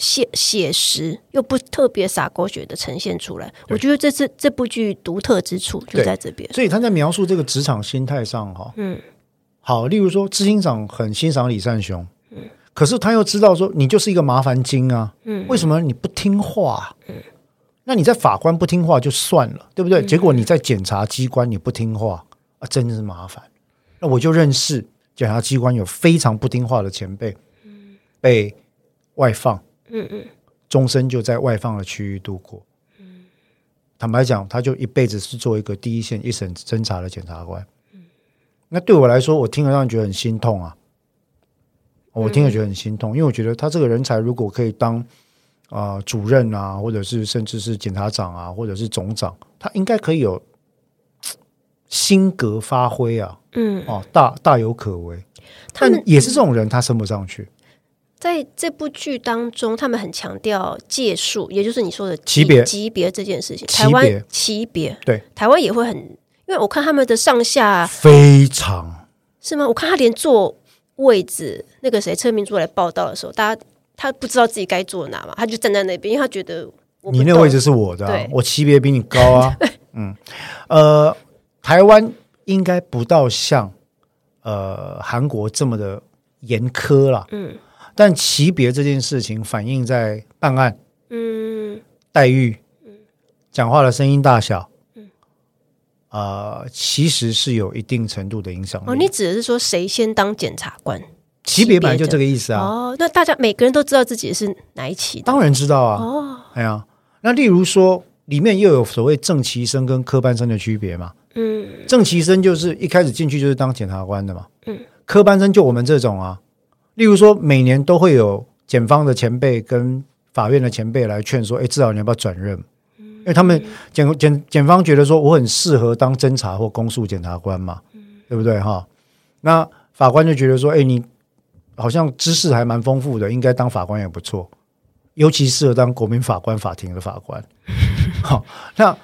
写写实又不特别洒狗血的呈现出来，我觉得这是这部剧独特之处就在这边。所以他在描述这个职场心态上，哈，嗯，好，例如说，支厅长很欣赏李善雄，嗯，可是他又知道说你就是一个麻烦精啊，嗯，为什么你不听话？嗯，那你在法官不听话就算了，对不对？结果你在检察机关你不听话啊，真的是麻烦。那我就认识检察机关有非常不听话的前辈，嗯，被外放。嗯嗯，终身就在外放的区域度过。嗯，坦白讲，他就一辈子是做一个第一线一审侦查的检察官。嗯，那对我来说，我听了让人觉得很心痛啊。我听了觉得很心痛，嗯、因为我觉得他这个人才如果可以当啊、呃、主任啊，或者是甚至是检察长啊，或者是总长，他应该可以有新格发挥啊。嗯，哦，大大有可为。但也是这种人，他升不上去。在这部剧当中，他们很强调届数，也就是你说的级别级别这件事情。台湾级别对台湾也会很，因为我看他们的上下非常是吗？我看他连坐位置，那个谁车明珠来报道的时候，大家他不知道自己该坐哪嘛，他就站在那边，因为他觉得你那个位置是我的、啊，我级别比你高啊。<laughs> 嗯，呃，台湾应该不到像呃韩国这么的严苛了。嗯。但级别这件事情反映在办案、嗯，待遇、嗯，讲话的声音大小，嗯，呃，其实是有一定程度的影响力。哦，你指的是说谁先当检察官？级别本来就这个意思啊。哦，那大家每个人都知道自己是哪一期的？当然知道啊。哦，哎呀，那例如说，里面又有所谓正旗生跟科班生的区别嘛？嗯，正旗生就是一开始进去就是当检察官的嘛。嗯，科班生就我们这种啊。例如说，每年都会有检方的前辈跟法院的前辈来劝说：“哎，至少你要不要转任？”因为他们检检检方觉得说我很适合当侦查或公诉检察官嘛，对不对哈？那法官就觉得说：“哎，你好像知识还蛮丰富的，应该当法官也不错，尤其适合当国民法官法庭的法官。<laughs> ”好，那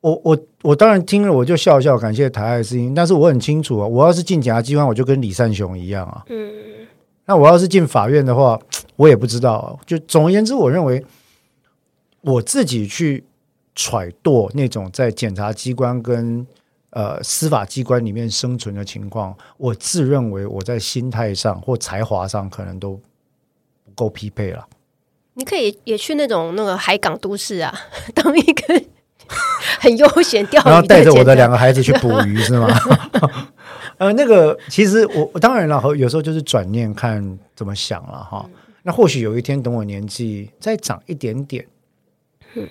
我我我当然听了，我就笑笑，感谢台爱的事情。但是我很清楚啊，我要是进检察机关，我就跟李善雄一样啊。嗯。那我要是进法院的话，我也不知道。就总而言之，我认为我自己去揣度那种在检察机关跟呃司法机关里面生存的情况，我自认为我在心态上或才华上可能都不够匹配了。你可以也去那种那个海港都市啊，<laughs> 当一个很悠闲钓鱼，然后带着我的两个孩子去捕鱼是吗？<laughs> 呃，那个其实我我当然了，有时候就是转念看怎么想了哈。那或许有一天等我年纪再长一点点，嗯，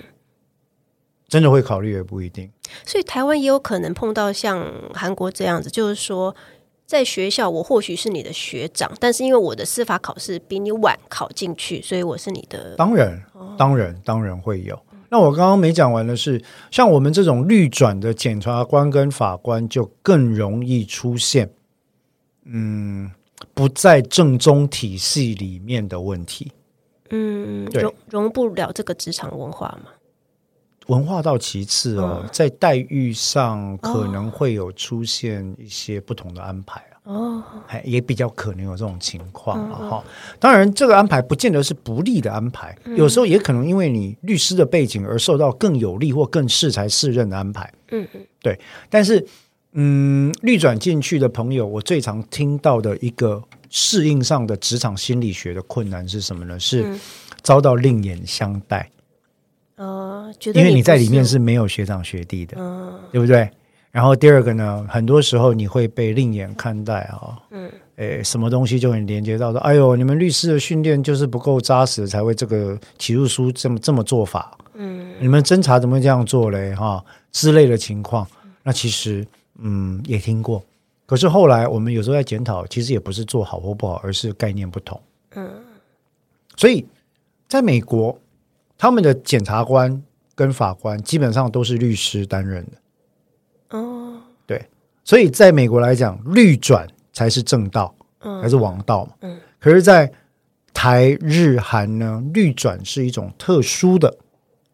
真的会考虑也不一定。所以台湾也有可能碰到像韩国这样子，就是说在学校我或许是你的学长，但是因为我的司法考试比你晚考进去，所以我是你的。当然，当然，当然会有。那我刚刚没讲完的是，像我们这种律转的检察官跟法官，就更容易出现，嗯，不在正宗体系里面的问题。嗯，融融不了这个职场文化嘛？文化到其次哦，嗯、在待遇上可能会有出现一些不同的安排。哦，还也比较可能有这种情况啊哈。当然，这个安排不见得是不利的安排，有时候也可能因为你律师的背景而受到更有利或更适才适任的安排。嗯嗯，对。但是，嗯，律转进去的朋友，我最常听到的一个适应上的职场心理学的困难是什么呢？是遭到另眼相待。哦，因为你在里面是。没有学长学弟的，嗯。对不对？然后第二个呢，很多时候你会被另眼看待啊，嗯，诶，什么东西就很连接到说，哎呦，你们律师的训练就是不够扎实，才会这个起诉书这么这么做法，嗯，你们侦查怎么会这样做嘞？哈，之类的情况，那其实嗯也听过，可是后来我们有时候在检讨，其实也不是做好或不好，而是概念不同，嗯，所以在美国，他们的检察官跟法官基本上都是律师担任的。哦，对，所以在美国来讲，律转才是正道，嗯，还是王道嘛。嗯，可是，在台日韩呢，律转是一种特殊的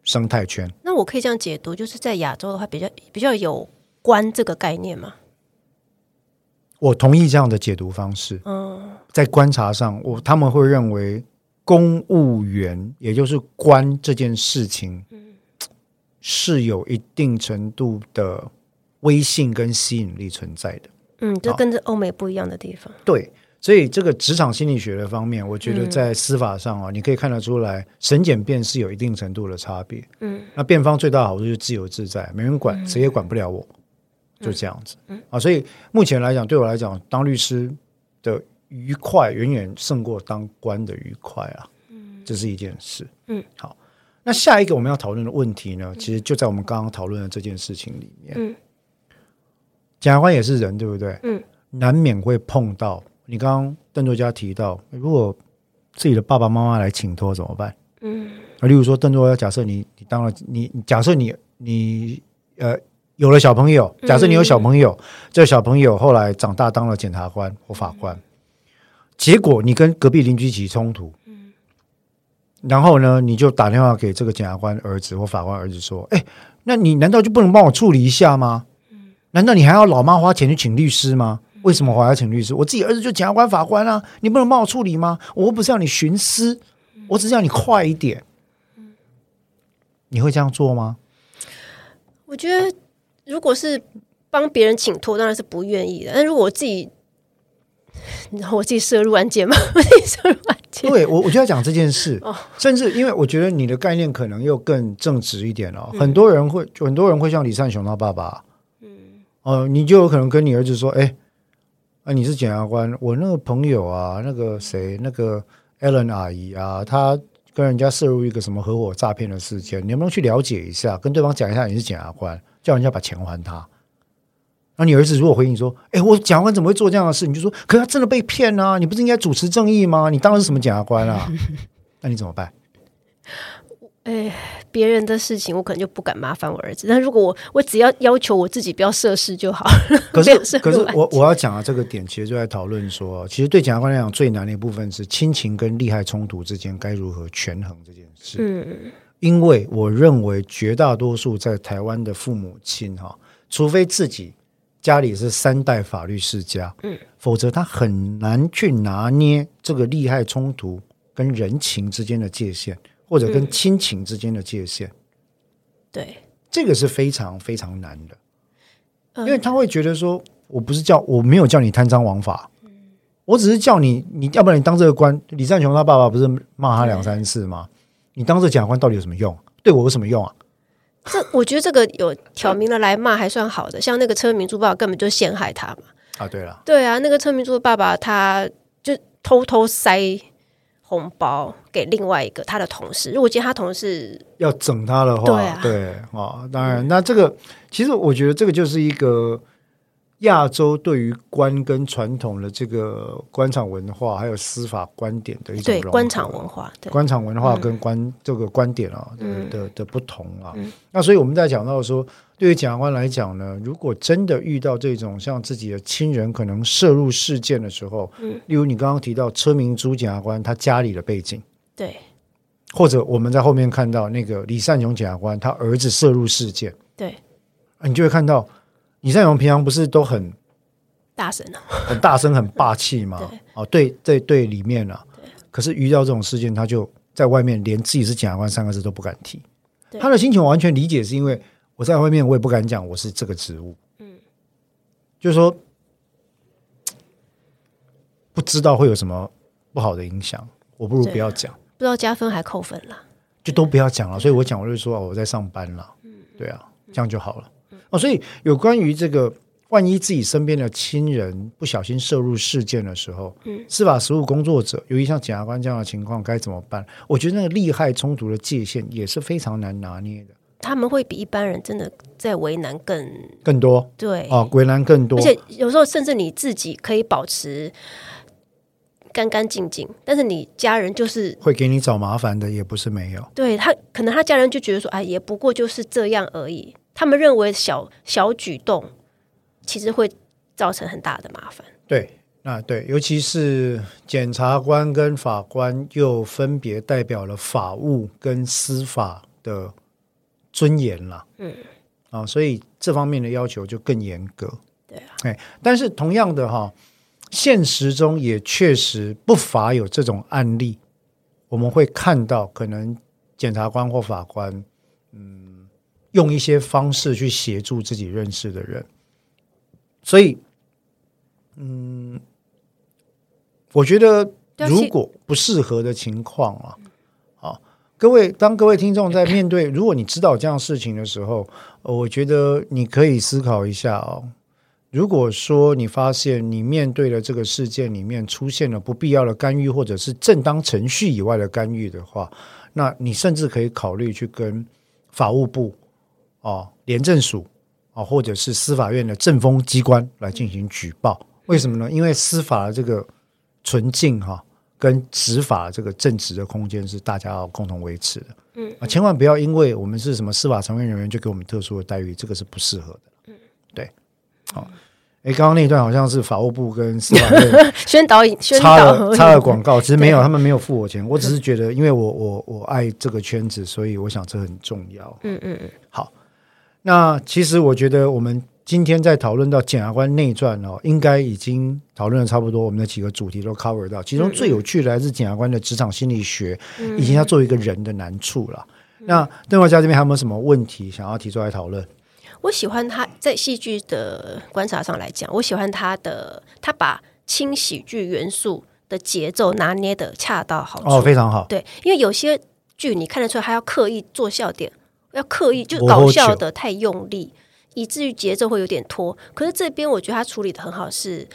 生态圈。那我可以这样解读，就是在亚洲的话，比较比较有官这个概念吗？我同意这样的解读方式。嗯，在观察上，我他们会认为公务员，也就是官这件事情，嗯，是有一定程度的。威信跟吸引力存在的，嗯，就跟着欧美不一样的地方。对，所以这个职场心理学的方面，我觉得在司法上啊，嗯、你可以看得出来，审检辩是有一定程度的差别。嗯，那辩方最大的好处就是自由自在，没人管，嗯、谁也管不了我，就这样子。嗯啊，所以目前来讲，对我来讲，当律师的愉快远远胜过当官的愉快啊。嗯，这是一件事。嗯，好，那下一个我们要讨论的问题呢，其实就在我们刚刚讨论的这件事情里面。嗯。检察官也是人，对不对？嗯。难免会碰到。你刚刚邓作家提到，如果自己的爸爸妈妈来请托怎么办？嗯，啊，例如说邓作家，假设你你当了你，假设你你呃有了小朋友，假设你有小朋友，嗯、这个小朋友后来长大当了检察官或法官，嗯、结果你跟隔壁邻居起冲突，嗯，然后呢，你就打电话给这个检察官儿子或法官儿子说，哎，那你难道就不能帮我处理一下吗？嗯，难道你还要老妈花钱去请律师吗？为什么我还要请律师？我自己儿子就检察官、法官啊，你不能帮我处理吗？我又不是要你徇私，我只是要你快一点。你会这样做吗？我觉得，如果是帮别人请托，当然是不愿意的。但如果我自己，然后我自己涉入案件嘛，<laughs> 我自己涉入案件。对，我我就要讲这件事。哦，<laughs> 甚至因为我觉得你的概念可能又更正直一点哦。嗯，很多人会，很多人会像李善雄他爸爸。嗯，哦，你就有可能跟你儿子说，哎。啊，你是检察官，我那个朋友啊，那个谁，那个 Ellen 阿姨啊，她跟人家涉入一个什么合伙诈骗的事件，你能不能去了解一下，跟对方讲一下你是检察官，叫人家把钱还他？那你儿子如果回应说，哎，我检察官怎么会做这样的事？你就说，可是他真的被骗啊！你不是应该主持正义吗？你当的是什么检察官啊？<laughs> 那你怎么办？哎，别人的事情我可能就不敢麻烦我儿子。但如果我我只要要求我自己不要涉事就好。可是 <laughs> 可是我我要讲的这个点，其实就在讨论说，其实对检察官来讲最难的一部分是亲情跟利害冲突之间该如何权衡这件事。嗯，因为我认为绝大多数在台湾的父母亲哈，除非自己家里是三代法律世家，嗯，否则他很难去拿捏这个利害冲突跟人情之间的界限。或者跟亲情之间的界限，嗯、对，这个是非常非常难的，因为他会觉得说，我不是叫我没有叫你贪赃枉法，嗯、我只是叫你，你要不然你当这个官，李善雄他爸爸不是骂他两三次吗？你当这检察官到底有什么用？对我有什么用啊？这我觉得这个有挑明了来骂还算好的，像那个车明珠爸爸根本就陷害他嘛。啊，对了，对啊，那个车明珠的爸爸他就偷偷塞。红包给另外一个他的同事，如果今天他同事要整他的话，对啊，对啊，当然，那这个其实我觉得这个就是一个亚洲对于官跟传统的这个官场文化还有司法观点的一种对官场文化，对。官场文化跟官、嗯、这个观点啊的的的不同啊，嗯、那所以我们在讲到说。对于检察官来讲呢，如果真的遇到这种像自己的亲人可能涉入事件的时候，嗯，例如你刚刚提到车明珠检察官他家里的背景，对，或者我们在后面看到那个李善雄检察官他儿子涉入事件，对，你就会看到李善雄平常不是都很大声啊，很大声很霸气吗？对。哦，对对对，里面啊，对。可是遇到这种事件，他就在外面连自己是检察官三个字都不敢提，他的心情我完全理解，是因为。我在外面，我也不敢讲我是这个职务，嗯，就是说不知道会有什么不好的影响，我不如不要讲，不知道加分还扣分了，就都不要讲了。所以我讲，我就说我在上班了，嗯，对啊，这样就好了。哦，所以有关于这个，万一自己身边的亲人不小心涉入事件的时候，嗯，司法实务工作者，由于像检察官这样的情况，该怎么办？我觉得那个利害冲突的界限也是非常难拿捏的。他们会比一般人真的在为难更更多，对啊，为难更多。而且有时候甚至你自己可以保持干干净净，但是你家人就是会给你找麻烦的，也不是没有。对他，可能他家人就觉得说，哎，也不过就是这样而已。他们认为小小举动其实会造成很大的麻烦。对，那对，尤其是检察官跟法官又分别代表了法务跟司法的。尊严了，嗯，啊，所以这方面的要求就更严格，对啊，哎，但是同样的哈，现实中也确实不乏有这种案例，我们会看到可能检察官或法官，嗯，用一些方式去协助自己认识的人，所以，嗯，我觉得如果不适合的情况啊。各位，当各位听众在面对，<laughs> 如果你知道这样事情的时候，我觉得你可以思考一下哦。如果说你发现你面对的这个事件里面出现了不必要的干预，或者是正当程序以外的干预的话，那你甚至可以考虑去跟法务部啊、廉政署啊，或者是司法院的政风机关来进行举报为什么呢？因为司法的这个纯净哈，跟执法这个正直的空间是大家要共同维持的。嗯啊，千万不要因为我们是什么司法从业人员就给我们特殊的待遇，这个是不适合的。嗯，对，好。哎，刚刚那一段好像是法务部跟司法院 <laughs> 宣导引宣插了插了广告，<laughs> 其实没有，他们没有付我钱，我只是觉得，因为我我我爱这个圈子，所以我想这很重要。嗯嗯嗯。好，那其实我觉得我们今天在讨论到检察官内传哦，应该已经讨论的差不多，我们的几个主题都 cover 到，其中最有趣的还是检察官的职场心理学，以及他作为一个人的难处了。那邓华家这边还有没有什么问题想要提出来讨论？我喜欢他在戏剧的观察上来讲，我喜欢他的，他把轻喜剧元素的节奏拿捏的恰到好处，哦，非常好。对，因为有些剧你看得出来，他要刻意做笑点，要刻意就搞笑的太用力，以至于节奏会有点拖。可是这边我觉得他处理的很好，是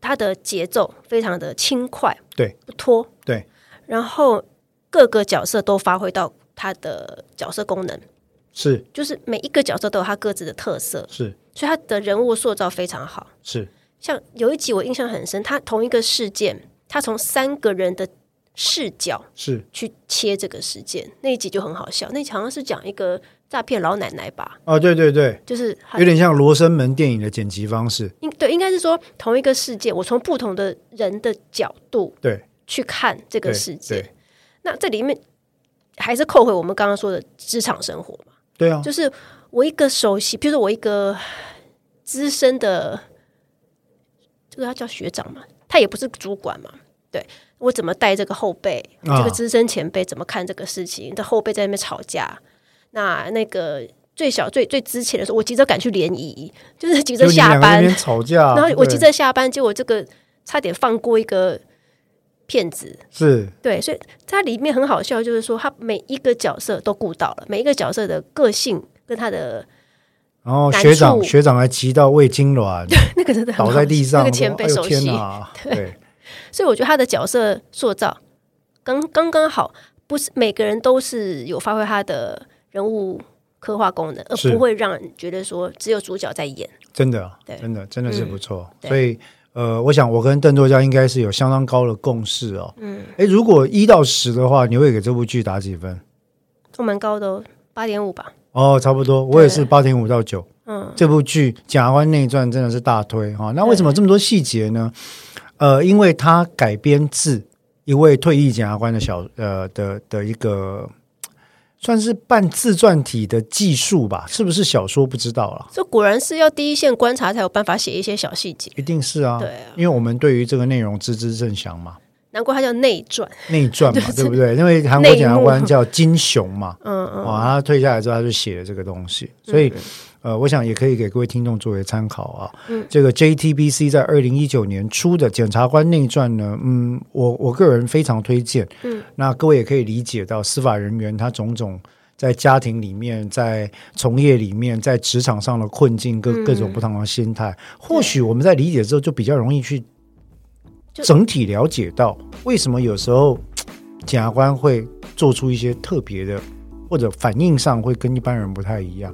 他的节奏非常的轻快，对，不拖，对。然后各个角色都发挥到他的角色功能。是，就是每一个角色都有他各自的特色，是，所以他的人物塑造非常好。是，像有一集我印象很深，他同一个事件，他从三个人的视角是去切这个事件，那一集就很好笑。那一集好像是讲一个诈骗老奶奶吧？哦，对对对，就是有点像罗生门电影的剪辑方式。应对应该是说同一个事件，我从不同的人的角度对去看这个事件。那这里面还是扣回我们刚刚说的职场生活嘛。对啊，就是我一个熟悉，比如说我一个资深的，这个他叫学长嘛，他也不是主管嘛，对，我怎么带这个后辈，啊、这个资深前辈怎么看这个事情？这后辈在那边吵架，那那个最小最最之前的时候，我急着赶去联谊，就是急着下班。吵架，然后我急着下班，结果这个差点放过一个。骗子。是。对，所以它里面很好笑，就是说他每一个角色都顾到了，每一个角色的个性跟他的，然后学长学长还急到胃痙攣，<laughs> 那个真的倒在地上，那个前辈熟悉，哎、<laughs> 对，所以我觉得他的角色塑造刚刚刚好，不是每个人都是有发挥他的人物刻画功能，而不会让人觉得说只有主角在演，真的，对，真的真的是不错，嗯、所以。呃，我想我跟邓作家应该是有相当高的共识哦。嗯，哎，如果一到十的话，你会给这部剧打几分？都蛮高的哦，八点五吧。哦，差不多，我也是八点五到九。嗯，这部剧《检察官内传》真的是大推哈、哦。那为什么这么多细节呢？呃，因为他改编自一位退役检察官的小呃的的一个。算是半自传体的技术吧，是不是小说不知道了。这果然是要第一线观察才有办法写一些小细节，一定是啊。对啊，因为我们对于这个内容知之甚详嘛。难怪它叫内传，内传嘛，<laughs> 对不对？因为韩国检察官叫金雄嘛，嗯嗯，哇，他退下来之后他就写了这个东西，所以。呃，我想也可以给各位听众作为参考啊。嗯，这个 JTBC 在二零一九年出的《检察官内传》呢，嗯，我我个人非常推荐。嗯，那各位也可以理解到司法人员他种种在家庭里面、在从业里面、在职场上的困境，各各种不同的心态。嗯，或许我们在理解之后，就比较容易去整体了解到为什么有时候检察官会做出一些特别的，或者反应上会跟一般人不太一样。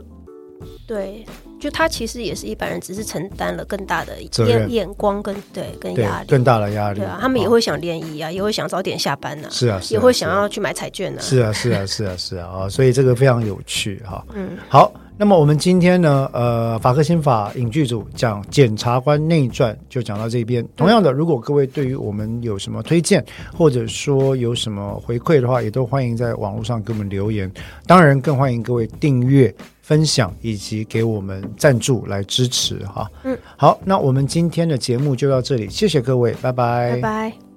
对，就他其实也是一般人，只是承担了更大的眼眼光跟对跟压力，更大的压力。对啊，他们也会想联谊啊，也会想早点下班呢。是啊，也会想要去买彩券呢。是啊，是啊，是啊，是啊啊！所以这个非常有趣哈。<laughs> 嗯，好，那么我们今天呢，呃，法科新法影剧组讲《检察官内传》就讲到这边。同样的，如果各位对于我们有什么推荐，或者说有什么回馈的话，也都欢迎在网络上给我们留言。当然，更欢迎各位订阅。分享以及给我们赞助来支持哈，嗯，好，那我们今天的节目就到这里，谢谢各位，拜拜，拜拜。